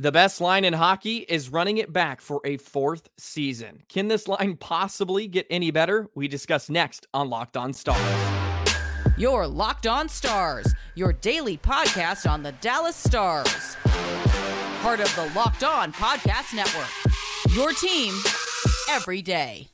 The best line in hockey is running it back for a fourth season. Can this line possibly get any better? We discuss next on Locked On Stars. Your Locked On Stars, your daily podcast on the Dallas Stars. Part of the Locked On Podcast Network. Your team every day.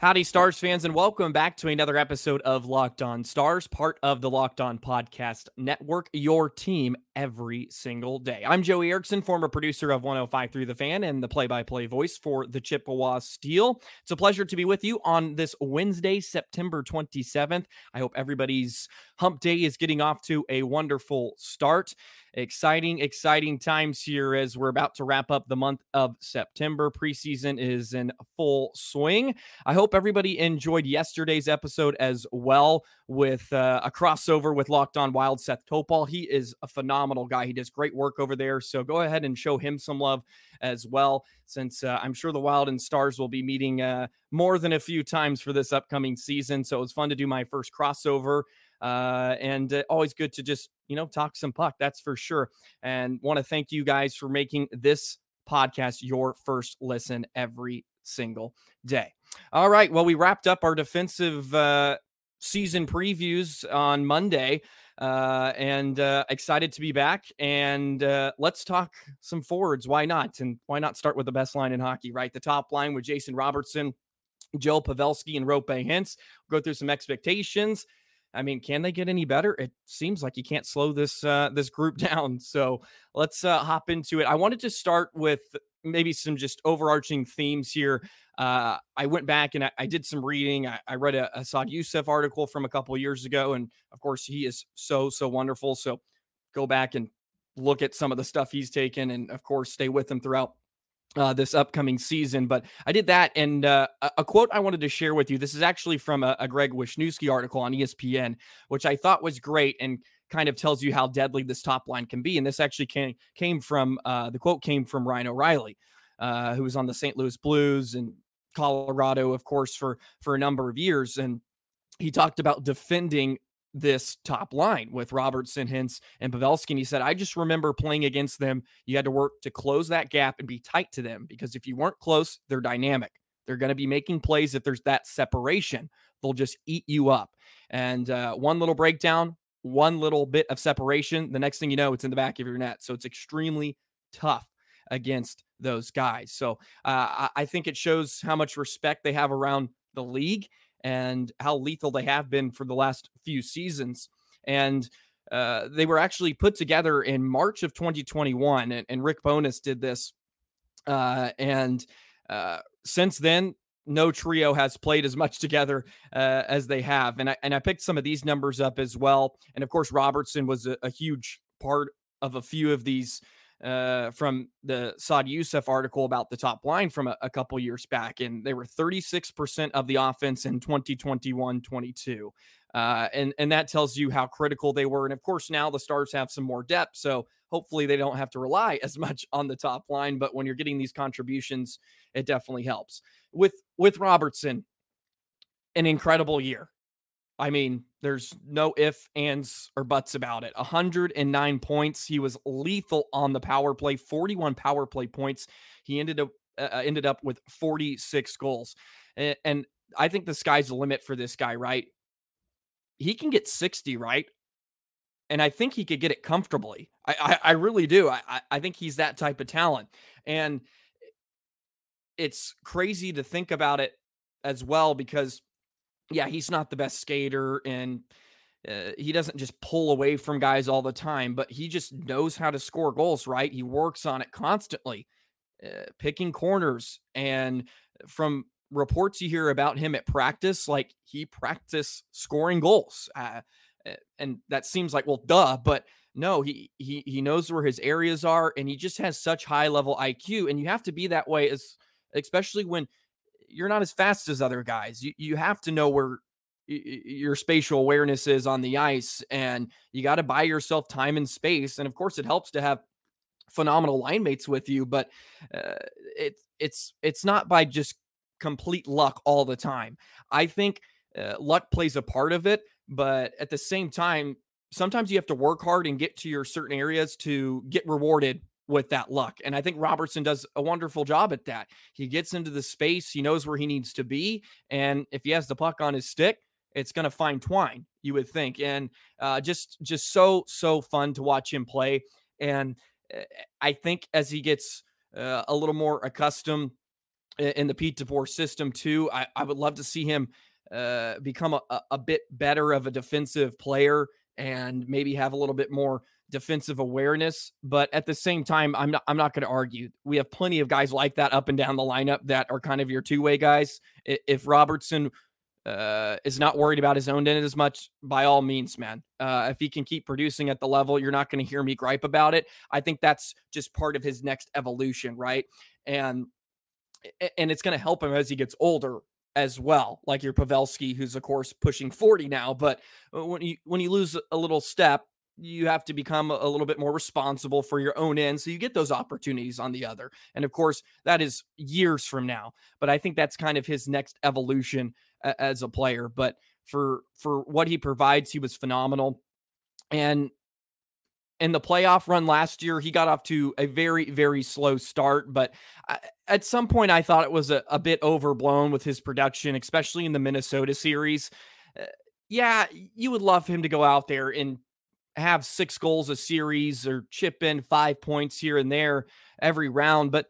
Howdy, Stars fans, and welcome back to another episode of Locked On Stars, part of the Locked On Podcast Network, your team every single day. I'm Joey Erickson, former producer of 105 Through the Fan and the play by play voice for the Chippewa Steel. It's a pleasure to be with you on this Wednesday, September 27th. I hope everybody's hump day is getting off to a wonderful start. Exciting, exciting times here as we're about to wrap up the month of September. Preseason is in full swing. I hope everybody enjoyed yesterday's episode as well with uh, a crossover with Locked On Wild Seth Topal. He is a phenomenal guy. He does great work over there. So go ahead and show him some love as well, since uh, I'm sure the Wild and Stars will be meeting uh, more than a few times for this upcoming season. So it was fun to do my first crossover. Uh, and uh, always good to just, you know, talk some puck. That's for sure. And want to thank you guys for making this podcast your first listen every single day. All right. Well, we wrapped up our defensive uh, season previews on Monday. Uh, and uh, excited to be back. And uh, let's talk some forwards. Why not? And why not start with the best line in hockey, right? The top line with Jason Robertson, Joe Pavelski, and Roope Hintz. We'll go through some expectations. I mean, can they get any better? It seems like you can't slow this uh, this group down. So let's uh, hop into it. I wanted to start with maybe some just overarching themes here uh, I went back and I, I did some reading. I, I read a, a Saad Yousuf article from a couple years ago, and of course, he is so so wonderful. So go back and look at some of the stuff he's taken, and of course, stay with him throughout uh, this upcoming season. But I did that, and uh, a, quote I wanted to share with you. This is actually from a, a Greg Wyshynski article on ESPN, which I thought was great and kind of tells you how deadly this top line can be. And this actually came came from uh, the quote came from Ryan O'Reilly, uh, who was on the St. Louis Blues and Colorado, of course, for for a number of years, and he talked about defending this top line with Robertson, Hintz, and Pavelski. And he said, I just remember playing against them. You had to work to close that gap and be tight to them because if you weren't close, they're dynamic. They're going to be making plays if there's that separation. They'll just eat you up. And uh, one little breakdown, one little bit of separation, the next thing you know, it's in the back of your net. So it's extremely tough against those guys. So uh, I think it shows how much respect they have around the league and how lethal they have been for the last few seasons. And uh, they were actually put together in March of 2021, and, and Rick Bowness did this. Uh, and uh, since then, no trio has played as much together uh, as they have. And I, and I picked some of these numbers up as well. And of course, Robertson was a, a huge part of a few of these uh, from the Saad Yousuf article about the top line from a, a couple years back, and they were 36% of the offense in 2021 22. Uh, and, and that tells you how critical they were. And of course, now the Stars have some more depth. So hopefully they don't have to rely as much on the top line. But when you're getting these contributions, it definitely helps. With, with Robertson, an incredible year. I mean, there's no if, ands, or buts about it. 109 points. He was lethal on the power play, 41 power play points. He ended up uh, uh ended up with 46 goals. And, and I think the sky's the limit for this guy, right? He can get 60, right? And I think he could get it comfortably. I, I, I really do. I, I think he's that type of talent. And it's crazy to think about it as well because yeah, he's not the best skater and uh, he doesn't just pull away from guys all the time, but he just knows how to score goals, right? He works on it constantly, uh, picking corners. And from reports you hear about him at practice, like he practice scoring goals. Uh, and that seems like, well, duh, but no, he he he knows where his areas are, and he just has such high level IQ. And you have to be that way as especially when you're not as fast as other guys. You you have to know where your spatial awareness is on the ice and you got to buy yourself time and space and of course it helps to have phenomenal line mates with you but uh, it, it's it's not by just complete luck all the time. I think uh, luck plays a part of it, but at the same time, sometimes you have to work hard and get to your certain areas to get rewarded with that luck. And I think Robertson does a wonderful job at that. He gets into the space, he knows where he needs to be. And if he has the puck on his stick, it's going to find twine, you would think. And uh, just, just so, so fun to watch him play. And uh, I think as he gets uh, a little more accustomed in the Pete DeBoer system too, I, I would love to see him uh, become a, a bit better of a defensive player and maybe have a little bit more defensive awareness. But at the same time, I'm not I'm not going to argue. We have plenty of guys like that up and down the lineup that are kind of your two way guys. If Robertson uh, is not worried about his own end as much, by all means, man. Uh, if he can keep producing at the level, you're not going to hear me gripe about it. I think that's just part of his next evolution, right? And and it's going to help him as he gets older as well, like your Pavelski, who's of course pushing 40 now. But uh, when you when you lose a little step, you have to become a little bit more responsible for your own end. So you get those opportunities on the other. And of course, that is years from now. But I think that's kind of his next evolution as a player. But for for what he provides, he was phenomenal. And in the playoff run last year, he got off to a very, very slow start. But at some point, I thought it was a, a bit overblown with his production, especially in the Minnesota series. Uh, yeah, you would love him to go out there and have six goals a series or chip in five points here and there every round. But,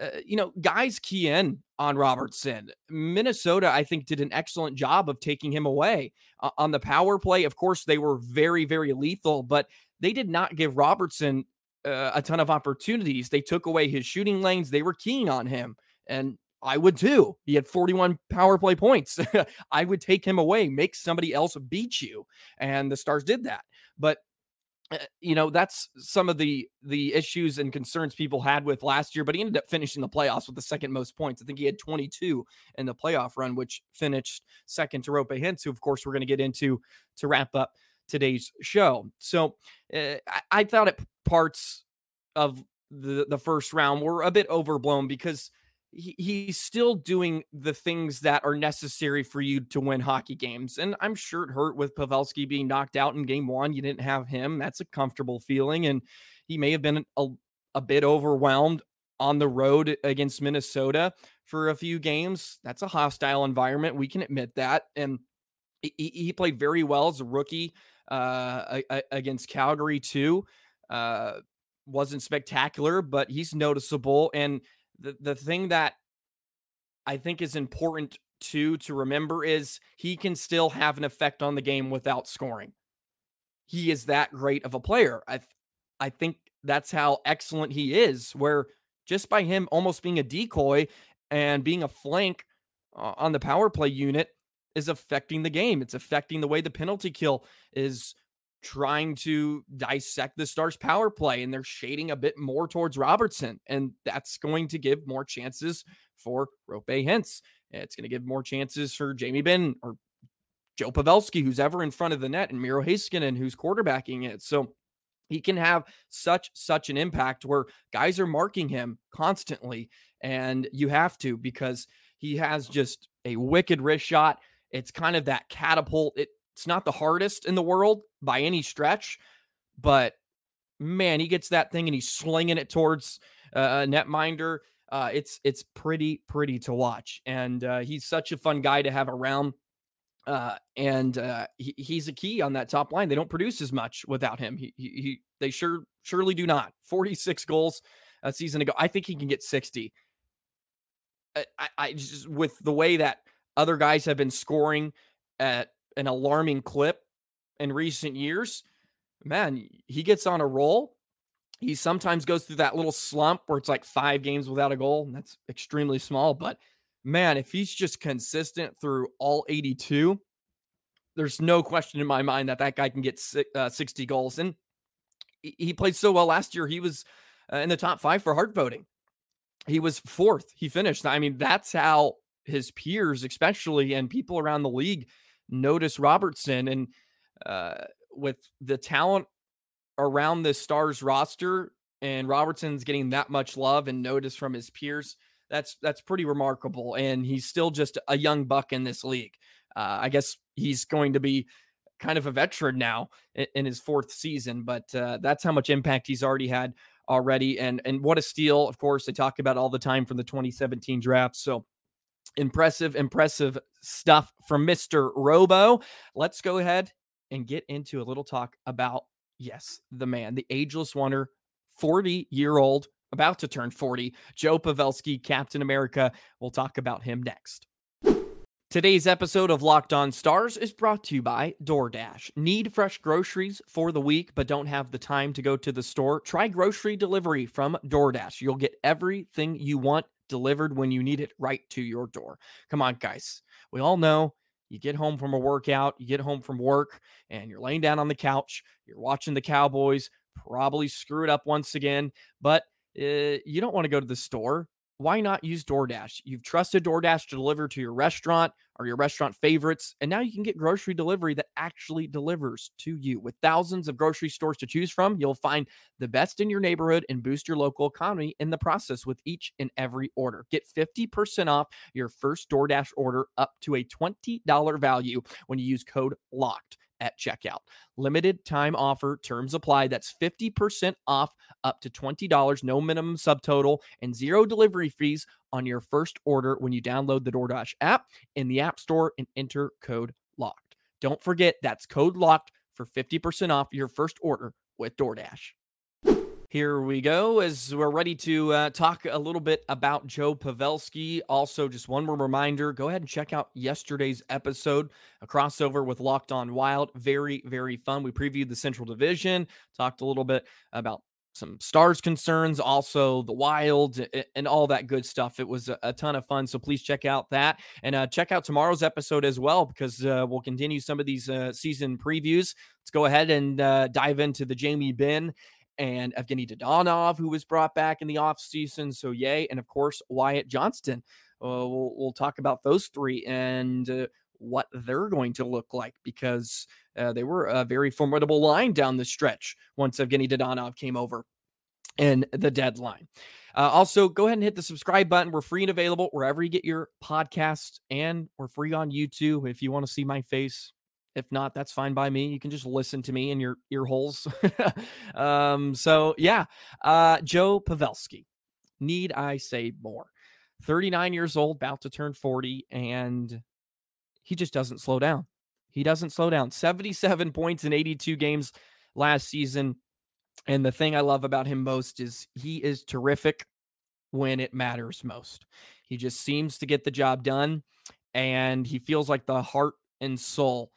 uh, you know, guys key in on Robertson. Minnesota, I think, did an excellent job of taking him away. Uh, on the power play, of course, they were very, very lethal, but they did not give Robertson uh, a ton of opportunities. They took away his shooting lanes. They were keying on him. And I would too. He had 41 power play points. I would take him away, make somebody else beat you. And the Stars did that. But uh, you know that's some of the the issues and concerns people had with last year but he ended up finishing the playoffs with the second most points. I think he had 22 in the playoff run which finished second to Roope Hintz who of course we're going to get into to wrap up today's show. So uh, I, I thought it parts of the the first round were a bit overblown because he, he's still doing the things that are necessary for you to win hockey games. And I'm sure it hurt with Pavelski being knocked out in game one. You didn't have him. That's a comfortable feeling. And he may have been a, a bit overwhelmed on the road against Minnesota for a few games. That's a hostile environment. We can admit that. And he, he played very well as a rookie uh, against Calgary, too. Uh, wasn't spectacular, but he's noticeable. And the, the thing that I think is important too to remember is he can still have an effect on the game without scoring. He is that great of a player. I I think that's how excellent he is where just by him almost being a decoy and being a flank on the power play unit is affecting the game. It's affecting the way the penalty kill is trying to dissect the Stars power play and they're shading a bit more towards Robertson. And that's going to give more chances for Roope Hintz. It's going to give more chances for Jamie Benn or Joe Pavelski, who's ever in front of the net, and Miro Heiskanen, who's quarterbacking it. So he can have such such an impact where guys are marking him constantly and you have to because he has just a wicked wrist shot it's kind of that catapult it it's not the hardest in the world by any stretch, but man, he gets that thing and he's slinging it towards uh, a netminder. Uh, it's it's pretty pretty to watch, and uh, he's such a fun guy to have around. Uh, and uh, he, he's a key on that top line. They don't produce as much without him. He, he, he they sure surely do not. Forty six goals a season ago. I think he can get sixty. I, I just with the way that other guys have been scoring at an alarming clip in recent years, man, he gets on a roll. He sometimes goes through that little slump where it's like five games without a goal. And that's extremely small. But man, if he's just consistent through all 82, there's no question in my mind that that guy can get uh, 60 goals. And he played so well last year. He was uh, in the top five for Hart voting. He was fourth. He finished. I mean, that's how his peers, especially, and people around the league notice Robertson. And uh, with the talent around the Stars roster, and Robertson's getting that much love and notice from his peers, That's that's pretty remarkable, and he's still just a young buck in this league. Uh, I guess he's going to be kind of a veteran now in, in his fourth season, but uh, that's how much impact he's already had already. And and what a steal! Of course, they talk about all the time from the 2017 draft. So impressive, impressive stuff from Mr. Robo. Let's go ahead and get into a little talk about yes, the man, the ageless wonder, 40 year old, about to turn 40, Joe Pavelski, Captain America. We'll talk about him next. Today's episode of Locked On Stars is brought to you by DoorDash. Need fresh groceries for the week but don't have the time to go to the store? Try grocery delivery from DoorDash. You'll get everything you want delivered when you need it right to your door. Come on, guys. We all know you get home from a workout, you get home from work, and you're laying down on the couch, you're watching the Cowboys probably screw it up once again, but uh, you don't want to go to the store why not use DoorDash? You've trusted DoorDash to deliver to your restaurant or your restaurant favorites, and now you can get grocery delivery that actually delivers to you. With thousands of grocery stores to choose from, you'll find the best in your neighborhood and boost your local economy in the process with each and every order. Get 50% off your first DoorDash order up to a $20 value when you use code LOCKED at checkout. Limited time offer, terms apply. That's 50% off up to $20, no minimum subtotal, and zero delivery fees on your first order when you download the DoorDash app in the App Store and enter code LOCKED. Don't forget that's code LOCKED for 50% off your first order with DoorDash. Here we go as we're ready to uh, talk a little bit about Joe Pavelski. Also, just one more reminder go ahead and check out yesterday's episode, a crossover with Locked On Wild. Very, very fun. We previewed the Central Division, talked a little bit about some stars concerns, also the wild and all that good stuff. It was a, ton of fun. So please check out that and uh, check out tomorrow's episode as well because uh, we'll continue some of these uh, season previews. Let's go ahead and uh, dive into the Jamie Benn and Evgeny Dadonov, who was brought back in the offseason. So, yay. And of course, Wyatt Johnston. Uh, we'll, we'll, talk about those three and uh, what they're going to look like because uh, they were a very formidable line down the stretch once Evgeny Dadonov came over in the deadline. Uh, also, go ahead and hit the subscribe button. We're free and available wherever you get your podcast, and we're free on YouTube if you want to see my face. If not, that's fine by me. You can just listen to me in your ear holes. um, so yeah, uh, Joe Pavelski. Need I say more? 39 years old, about to turn 40, and he just doesn't slow down. He doesn't slow down. 77 points in 82 games last season. And the thing I love about him most is he is terrific when it matters most. He just seems to get the job done and he feels like the heart and soul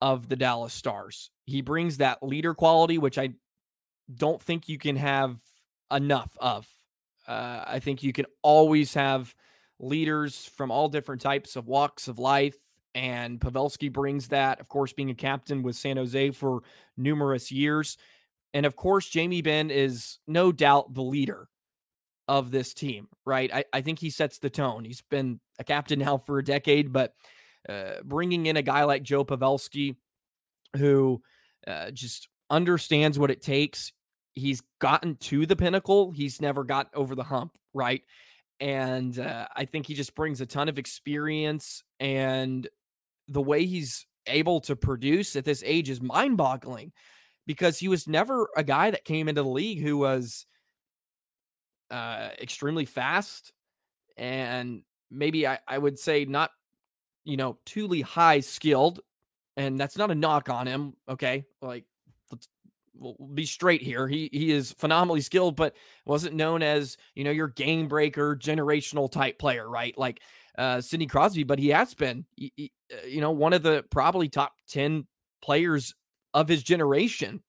of the Dallas Stars. He brings that leader quality, which I don't think you can have enough of. Uh, I think you can always have leaders from all different types of walks of life. And Pavelski brings that, of course, being a captain with San Jose for numerous years. And of course, Jamie Benn is no doubt the leader of this team, right? I, I think he sets the tone. He's been a captain now for a decade, but uh, bringing in a guy like Joe Pavelski, who uh, just understands what it takes. He's gotten to the pinnacle. He's never got over the hump, right? And uh, I think he just brings a ton of experience, and the way he's able to produce at this age is mind boggling because he was never a guy that came into the league who was uh, extremely fast and maybe I, I would say not you know, truly high skilled, and that's not a knock on him. Okay, like let's we'll be straight here. He he is phenomenally skilled, but wasn't known as you know your game breaker, generational type player, right? Like uh, Sidney Crosby, but he has been, he, he, uh, you know, one of the probably top ten players of his generation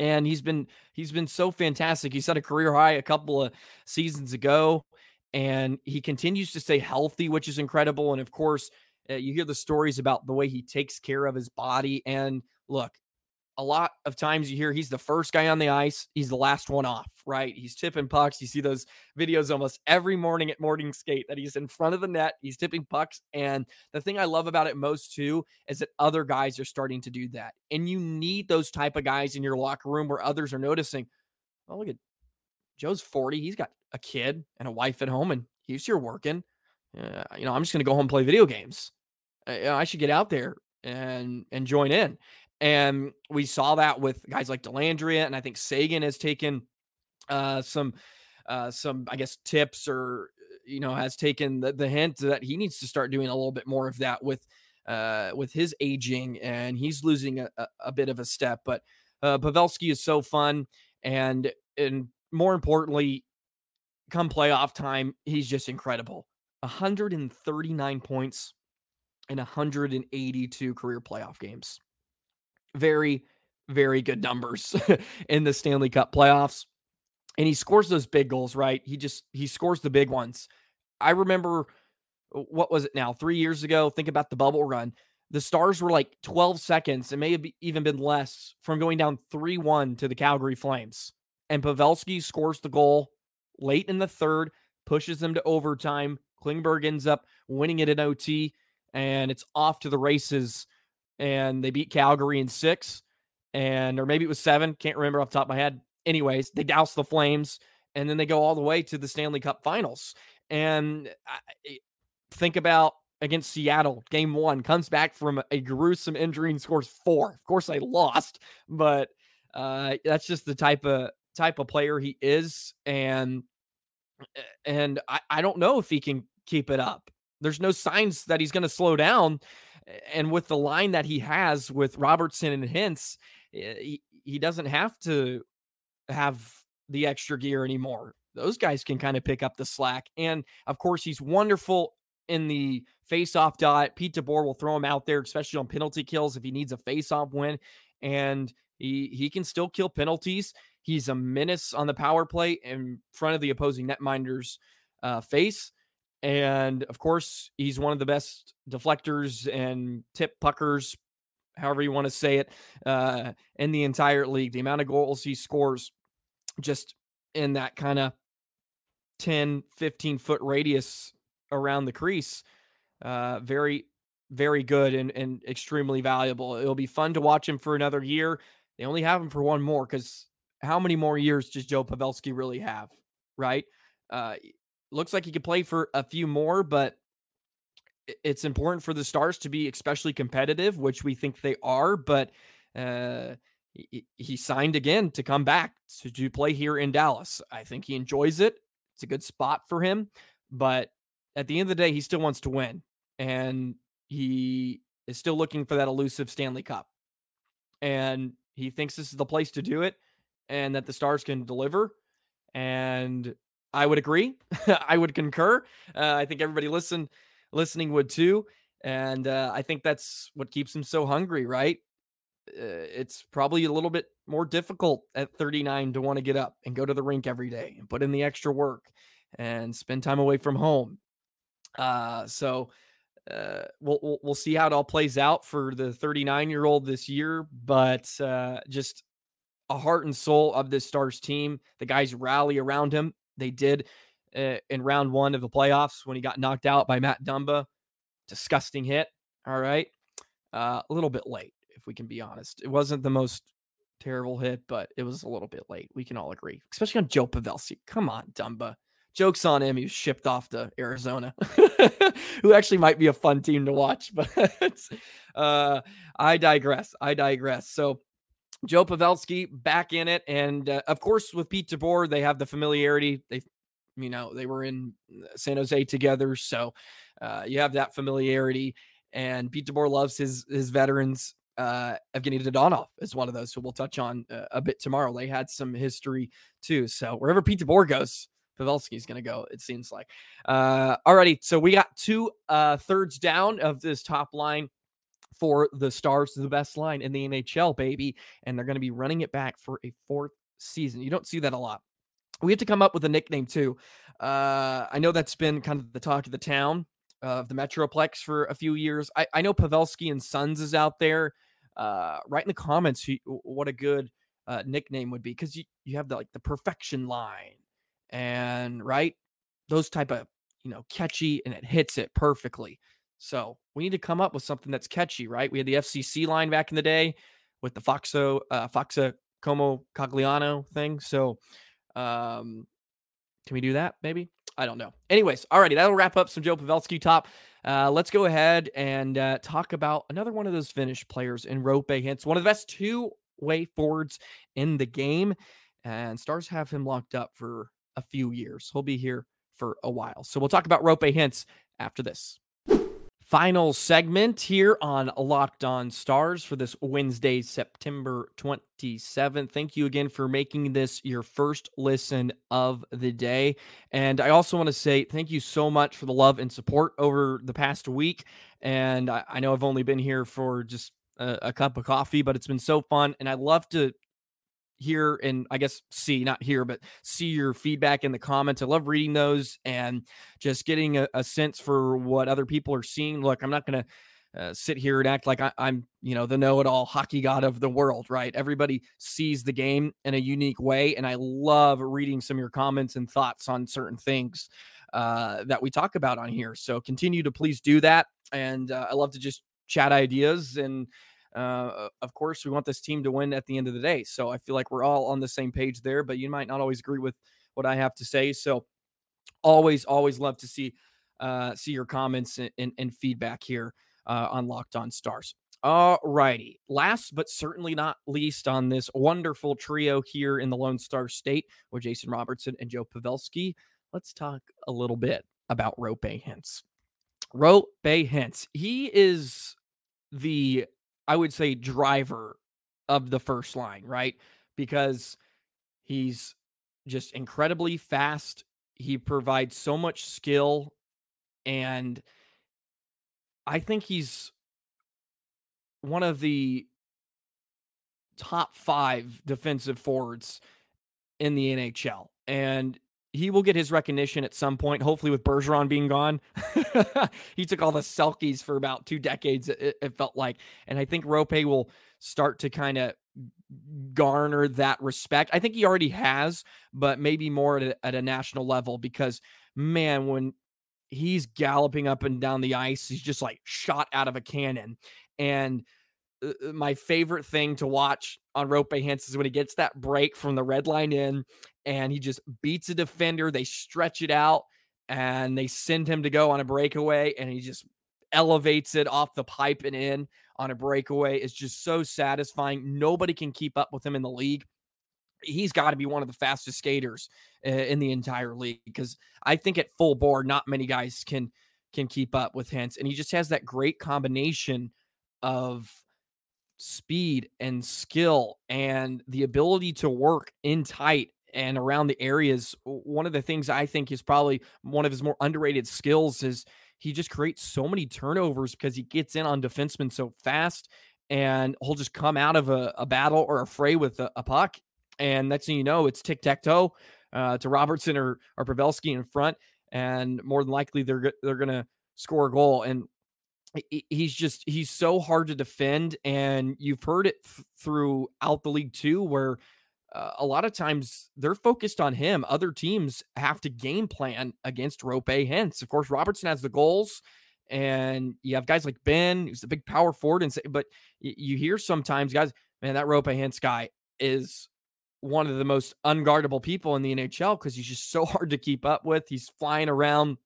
and he's been he's been so fantastic. He set a career high a couple of seasons ago, and he continues to stay healthy, which is incredible. And of course, uh, you hear the stories about the way he takes care of his body. And look, a lot of times you hear he's the first guy on the ice, he's the last one off, right? He's tipping pucks. You see those videos almost every morning at morning skate that he's in front of the net, he's tipping pucks. And the thing I love about it most too is that other guys are starting to do that. And you need those type of guys in your locker room where others are noticing, oh, look at Joe's 40. He's got a kid and a wife at home, and he's here working. Uh, you know, I'm just going to go home and play video games. I should get out there and and join in. And we saw that with guys like Dellandrea, and I think Seguin has taken uh, some uh, some I guess tips or you know has taken the, the hint that he needs to start doing a little bit more of that with uh, with his aging, and he's losing a, a, a bit of a step. But uh, Pavelski is so fun, and and more importantly, come playoff time, he's just incredible. 139 points in 182 career playoff games. Very, very good numbers in the Stanley Cup playoffs. And he scores those big goals, right? He just he scores the big ones. I remember what was it now? 3 years ago, think about the bubble run. The Stars were like 12 seconds, it may have even been less from going down 3-1 to the Calgary Flames. And Pavelski scores the goal late in the third, pushes them to overtime. Klingberg ends up winning it in OT and it's off to the races. And they beat Calgary in six, and or maybe it was seven. Can't remember off top of my head. Anyways, they douse the Flames, and then they go all the way to the Stanley Cup Finals. And I, think about against Seattle, game one, comes back from a gruesome injury and scores four. Of course, they lost, but uh, that's just the type of type of player he is, and and I, I don't know if he can keep it up. There's no signs that he's going to slow down. And with the line that he has with Robertson and Hintz, he, he doesn't have to have the extra gear anymore. Those guys can kind of pick up the slack. And of course, he's wonderful in the face-off dot. Pete DeBoer will throw him out there, especially on penalty kills if he needs a face-off win. And he he can still kill penalties. He's a menace on the power play in front of the opposing netminder's uh, face. And of course, he's one of the best deflectors and tip puckers, however you want to say it, uh, in the entire league. The amount of goals he scores just in that kind of 10, 15 foot radius around the crease, uh, very, very good and, and extremely valuable. It'll be fun to watch him for another year. They only have him for one more because how many more years does Joe Pavelski really have? Right? Uh, looks like he could play for a few more, but it's important for the Stars to be especially competitive, which we think they are. But uh, he, he signed again to come back to, to play here in Dallas. I think he enjoys it. It's a good spot for him. But at the end of the day, he still wants to win. And he is still looking for that elusive Stanley Cup. And he thinks this is the place to do it and that the Stars can deliver. And I would agree. I would concur. Uh, I think everybody listen listening would too, and uh, I think that's what keeps him so hungry. Right? Uh, it's probably a little bit more difficult at 39 to want to get up and go to the rink every day and put in the extra work and spend time away from home. Uh, so uh, we'll, we'll, we'll see how it all plays out for the 39 year old this year, but uh, just a heart and soul of this Stars team. The guys rally around him. They did uh, in round one of the playoffs when he got knocked out by Matt Dumba. Disgusting hit. All right. Uh, a little bit late, if we can be honest. It wasn't the most terrible hit, but it was a little bit late. We can all agree, especially on Joe Pavelski. Come on, Dumba. Joke's on him. He was shipped off to Arizona, who actually might be a fun team to watch. But uh, I digress. I digress. So Joe Pavelski back in it, and uh, of course with Pete DeBoer, they have the familiarity. They, you know, they were in uh, San Jose together, so uh, you have that familiarity. And Pete DeBoer loves his his veterans. Uh, Evgeny Dadonov is one of those who we'll touch on uh, a bit tomorrow. They had some history too, so wherever Pete DeBoer goes, Pavelski is going to go. It seems like. Uh, alrighty, so we got two uh, thirds down of this top line for the Stars, the best line in the NHL, baby. And they're going to be running it back for a fourth season. You don't see that a lot. We have to come up with a nickname too. Uh, I know that's been kind of the talk of the town of the Metroplex for a few years. I, I know Pavelski and Sons is out there. Uh, write in the comments what a good uh, nickname would be because you, you have the like the perfection line and right those type of you know catchy and it hits it perfectly. So we need to come up with something that's catchy, right? We had the FCC line back in the day with the Foxo, uh, Faksa Comeau Cogliano thing. So um, can we do that maybe? I don't know. Anyways, alrighty, that'll wrap up some Joe Pavelski top. Uh, let's go ahead and uh, talk about another one of those Finnish players in Roope Hintz, one of the best two way forwards in the game. And Stars have him locked up for a few years. He'll be here for a while. So we'll talk about Roope Hintz after this. Final segment here on Locked On Stars for this Wednesday, September 27th. Thank you again for making this your first listen of the day. And I also want to say thank you so much for the love and support over the past week. And I, I know I've only been here for just a, a cup of coffee, but it's been so fun. And I love to hear and I guess see, not hear, but see your feedback in the comments. I love reading those and just getting a, a sense for what other people are seeing. Look, I'm not going to uh, sit here and act like I, am you know, the know it all hockey god of the world, right? Everybody sees the game in a unique way. And I love reading some of your comments and thoughts on certain things uh, that we talk about on here. So continue to please do that. And uh, I love to just chat ideas and uh, of course, we want this team to win at the end of the day. So I feel like we're all on the same page there, but you might not always agree with what I have to say. So always, always love to see uh, see your comments and, and, and feedback here uh, on Locked On Stars. All righty. Last but certainly not least on this wonderful trio here in the Lone Star State with Jason Robertson and Joe Pavelski, let's talk a little bit about Roope Hintz. Roope Hintz. He is the I would say, driver of the first line, right? Because he's just incredibly fast. He provides so much skill. And I think he's one of the top five defensive forwards in the NHL. And he will get his recognition at some point, hopefully with Bergeron being gone. he took all the Selkes for about two decades, it, it felt like. And I think Roope will start to kind of garner that respect. I think he already has, but maybe more at a, at a national level because, man, when he's galloping up and down the ice, he's just like shot out of a cannon. And my favorite thing to watch on Roope Hintz is when he gets that break from the red line in and he just beats a defender. They stretch it out and they send him to go on a breakaway and he just elevates it off the pipe and in on a breakaway. It's just so satisfying. Nobody can keep up with him in the league. He's got to be one of the fastest skaters uh, in the entire league because I think at full board, not many guys can can keep up with Hintz, and he just has that great combination of speed and skill and the ability to work in tight and around the areas. One of the things I think is probably one of his more underrated skills is he just creates so many turnovers because he gets in on defensemen so fast and he'll just come out of a, a battle or a fray with a, a puck. And that's thing you know, it's tic tac toe uh, to Robertson or, or Pavelski in front. And more than likely, they're, they're going to score a goal. And he's just he's so hard to defend and you've heard it th- throughout the league too where uh, a lot of times they're focused on him. Other teams have to game plan against Roope Hintz. Of course Robertson has the goals and you have guys like Benn who's the big power forward and say, but you hear sometimes guys man that Roope Hintz guy is one of the most unguardable people in the NHL because he's just so hard to keep up with. He's flying around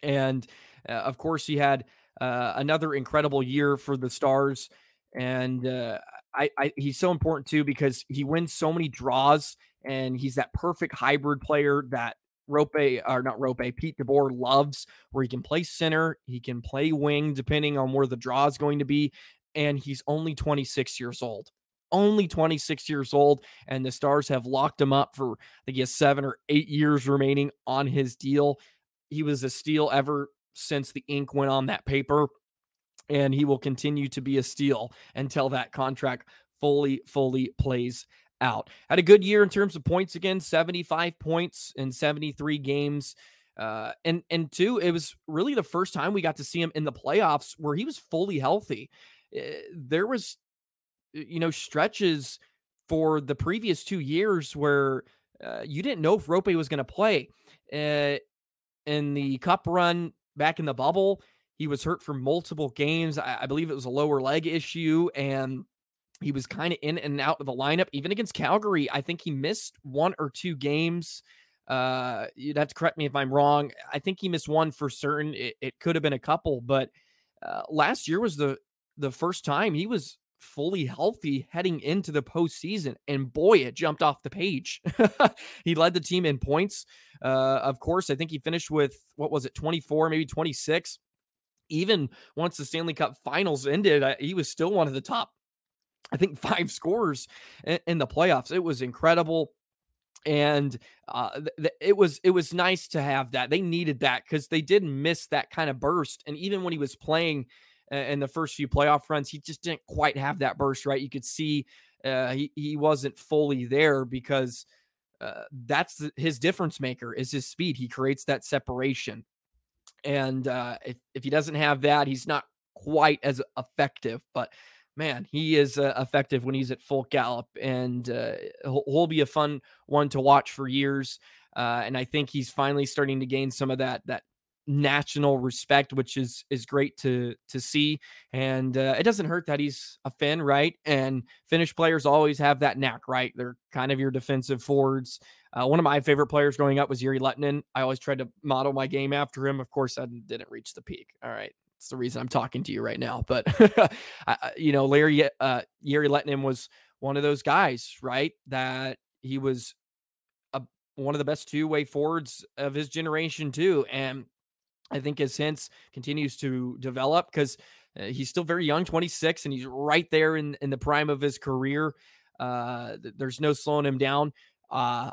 and uh, of course he had uh, another incredible year for the Stars, and uh, I, I, he's so important too because he wins so many draws, and he's that perfect hybrid player that Roope or not Roope, Pete DeBoer loves, where he can play center, he can play wing depending on where the draw is going to be, and he's only 26 years old. Only 26 years old, and the Stars have locked him up for I think he has seven or eight years remaining on his deal. He was a steal ever since the ink went on that paper. And he will continue to be a steal until that contract fully, fully plays out. Had a good year in terms of points again, 75 points in 73 games. Uh, and and two, it was really the first time we got to see him in the playoffs where he was fully healthy. Uh, there was, you know, stretches for the previous two years where uh, you didn't know if Roope was going to play. Uh, in the cup run, back in the bubble. He was hurt for multiple games. I, I believe it was a lower leg issue, and he was kind of in and out of the lineup. Even against Calgary, I think he missed one or two games. Uh, you'd have to correct me if I'm wrong. I think he missed one for certain. It, it could have been a couple, but uh, last year was the the first time he was fully healthy heading into the postseason. And boy, it jumped off the page. he led the team in points. Uh, of course, I think he finished with what was it, 24, maybe 26. Even once the Stanley Cup finals ended, he was still one of the top, I think, five scorers in, in the playoffs. It was incredible and uh, th- it was it was nice to have that. They needed that because they did miss that kind of burst. And even when he was playing in the first few playoff runs, he just didn't quite have that burst. Right, you could see uh, he he wasn't fully there because uh, that's his difference maker is his speed. He creates that separation, and uh, if if he doesn't have that, he's not quite as effective. But man, he is uh, effective when he's at full gallop, and uh, he'll, he'll, be a fun one to watch for years. Uh, and I think he's finally starting to gain some of that that national respect, which is is great to to see. And uh, it doesn't hurt that he's a Finn, right? And Finnish players always have that knack, right? They're kind of your defensive forwards. Uh, one of my favorite players growing up was Jere Lehtinen. I always tried to model my game after him. Of course, I didn't reach the peak. All right, it's the reason I'm talking to you right now. But you know, Larry uh, Jere Lehtinen was one of those guys, right? That he was a, one of the best two way forwards of his generation too, and I think his Hintz continues to develop because uh, he's still very young, 26, and he's right there in in the prime of his career. Uh, there's no slowing him down. Uh,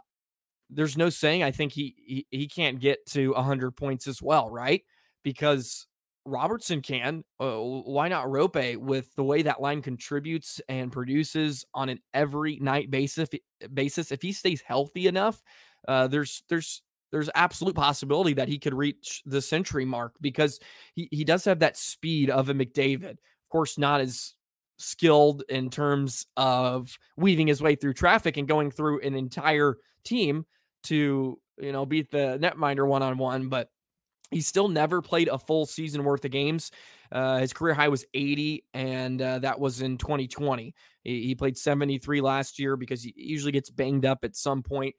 there's no saying I think he, he he can't get to 100 points as well, right? Because Robertson can. Uh, why not Roope with the way that line contributes and produces on an every night basis? Basis, if he stays healthy enough, uh, there's there's there's absolute possibility that he could reach the century mark because he he does have that speed of a McDavid. Of course, not as skilled in terms of weaving his way through traffic and going through an entire team to you know beat the netminder one on one, but he still never played a full season worth of games. Uh, his career high was 80, and uh, that was in 2020. He, he, played 73 last year because he usually gets banged up at some point.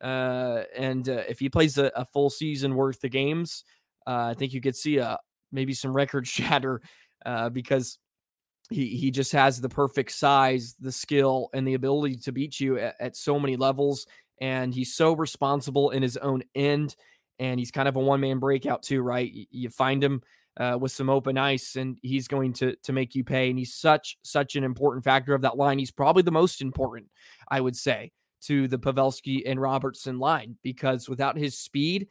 Uh, and uh, if he plays a, a, full season worth of games, uh, I think you could see a maybe some record shatter uh, because he he just has the perfect size, the skill, and the ability to beat you at, at so many levels. And he's so responsible in his own end and he's kind of a one man breakout too, right? You find him uh, with some open ice, and he's going to to make you pay. And he's such such an important factor of that line. He's probably the most important, I would say, to the Pavelski and Robertson line because without his speed,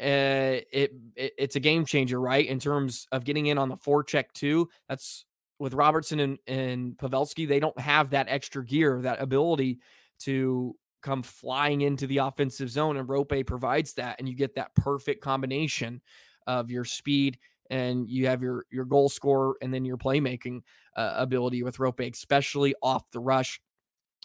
uh, it, it it's a game changer, right? In terms of getting in on the forecheck too. That's with Robertson and, and Pavelski, they don't have that extra gear, that ability to come flying into the offensive zone, and Roope provides that, and you get that perfect combination of your speed and you have your your goal scorer and then your playmaking uh, ability with Roope, especially off the rush.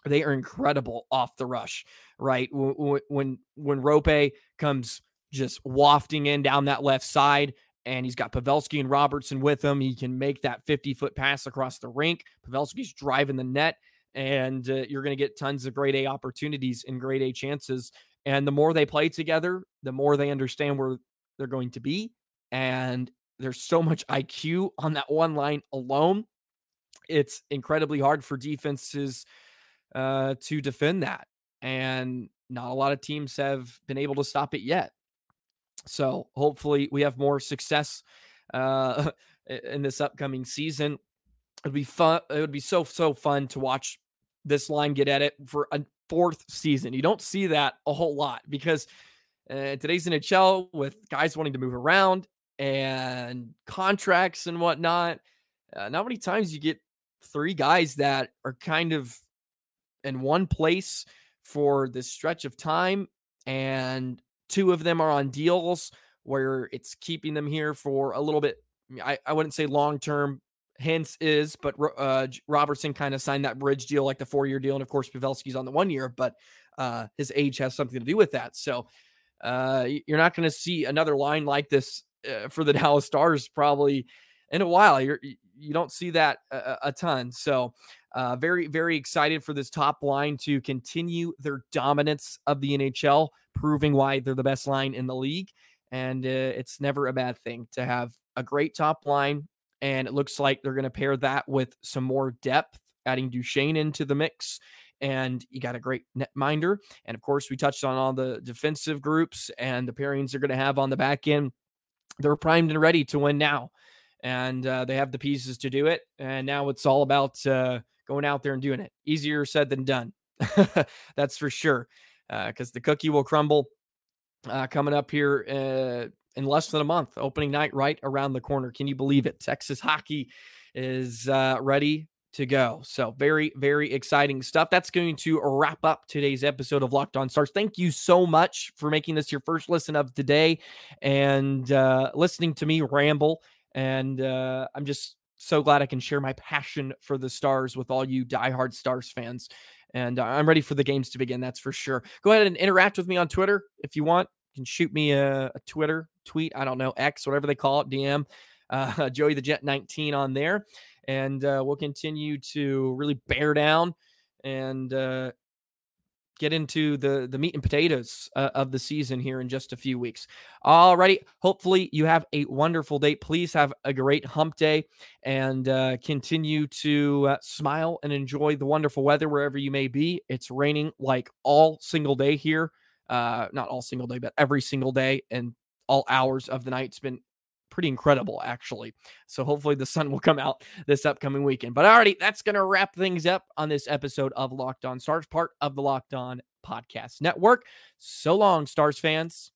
They are incredible off the rush, right? When when when Roope comes just wafting in down that left side, and he's got Pavelski and Robertson with him. He can make that 50 foot pass across the rink. Pavelski's driving the net and uh, you're going to get tons of grade A opportunities and grade A chances. And the more they play together, the more they understand where they're going to be. And there's so much IQ on that one line alone. It's incredibly hard for defenses uh, to defend that. And not a lot of teams have been able to stop it yet. So hopefully we have more success uh, in this upcoming season it'd be fun. It would be so so fun to watch this line get at it for a fourth season. You don't see that a whole lot because uh, today's NHL with guys wanting to move around and contracts and whatnot. Uh, not many times you get three guys that are kind of in one place for this stretch of time, and two of them are on deals where it's keeping them here for a little bit. I, I wouldn't say long term, Hintz is, but uh, Robertson kind of signed that bridge deal, like the four year deal, and of course Pavelski's on the one year, but uh, his age has something to do with that. So uh, you're not going to see another line like this uh, for the Dallas Stars probably in a while. You're you don't see that a, a ton. So Uh, very, very excited for this top line to continue their dominance of the NHL, proving why they're the best line in the league. And uh, it's never a bad thing to have a great top line. And it looks like they're going to pair that with some more depth, adding Duchene into the mix. And you got a great netminder. And of course, we touched on all the defensive groups and the pairings they're going to have on the back end. They're primed and ready to win now. And uh, they have the pieces to do it. And now it's all about uh, going out there and doing it. Easier said than done. That's for sure. Because uh, the cookie will crumble uh, coming up here uh, in less than a month. Opening night right around the corner. Can you believe it? Texas hockey is uh, ready to go. So, very, very exciting stuff. That's going to wrap up today's episode of Locked On Stars. Thank you so much for making this your first listen of the day and uh, listening to me ramble. And uh, I'm just so glad I can share my passion for the Stars with all you diehard Stars fans. And I'm ready for the games to begin. That's for sure. Go ahead and interact with me on Twitter if you want. You can shoot me a, a Twitter tweet. I don't know, X, whatever they call it, DM. Uh, Joey the Jet 19 on there. And uh, we'll continue to really bear down and uh, get into the the meat and potatoes uh, of the season here in just a few weeks. Alrighty, hopefully you have a wonderful day. Please have a great hump day and uh, continue to uh, smile and enjoy the wonderful weather wherever you may be. It's raining like all single day here, uh, not all single day, but every single day and all hours of the night. It's been pretty incredible, actually. So hopefully the sun will come out this upcoming weekend. But already, that's going to wrap things up on this episode of Locked On Stars, part of the Locked On Podcast Network. So long, Stars fans.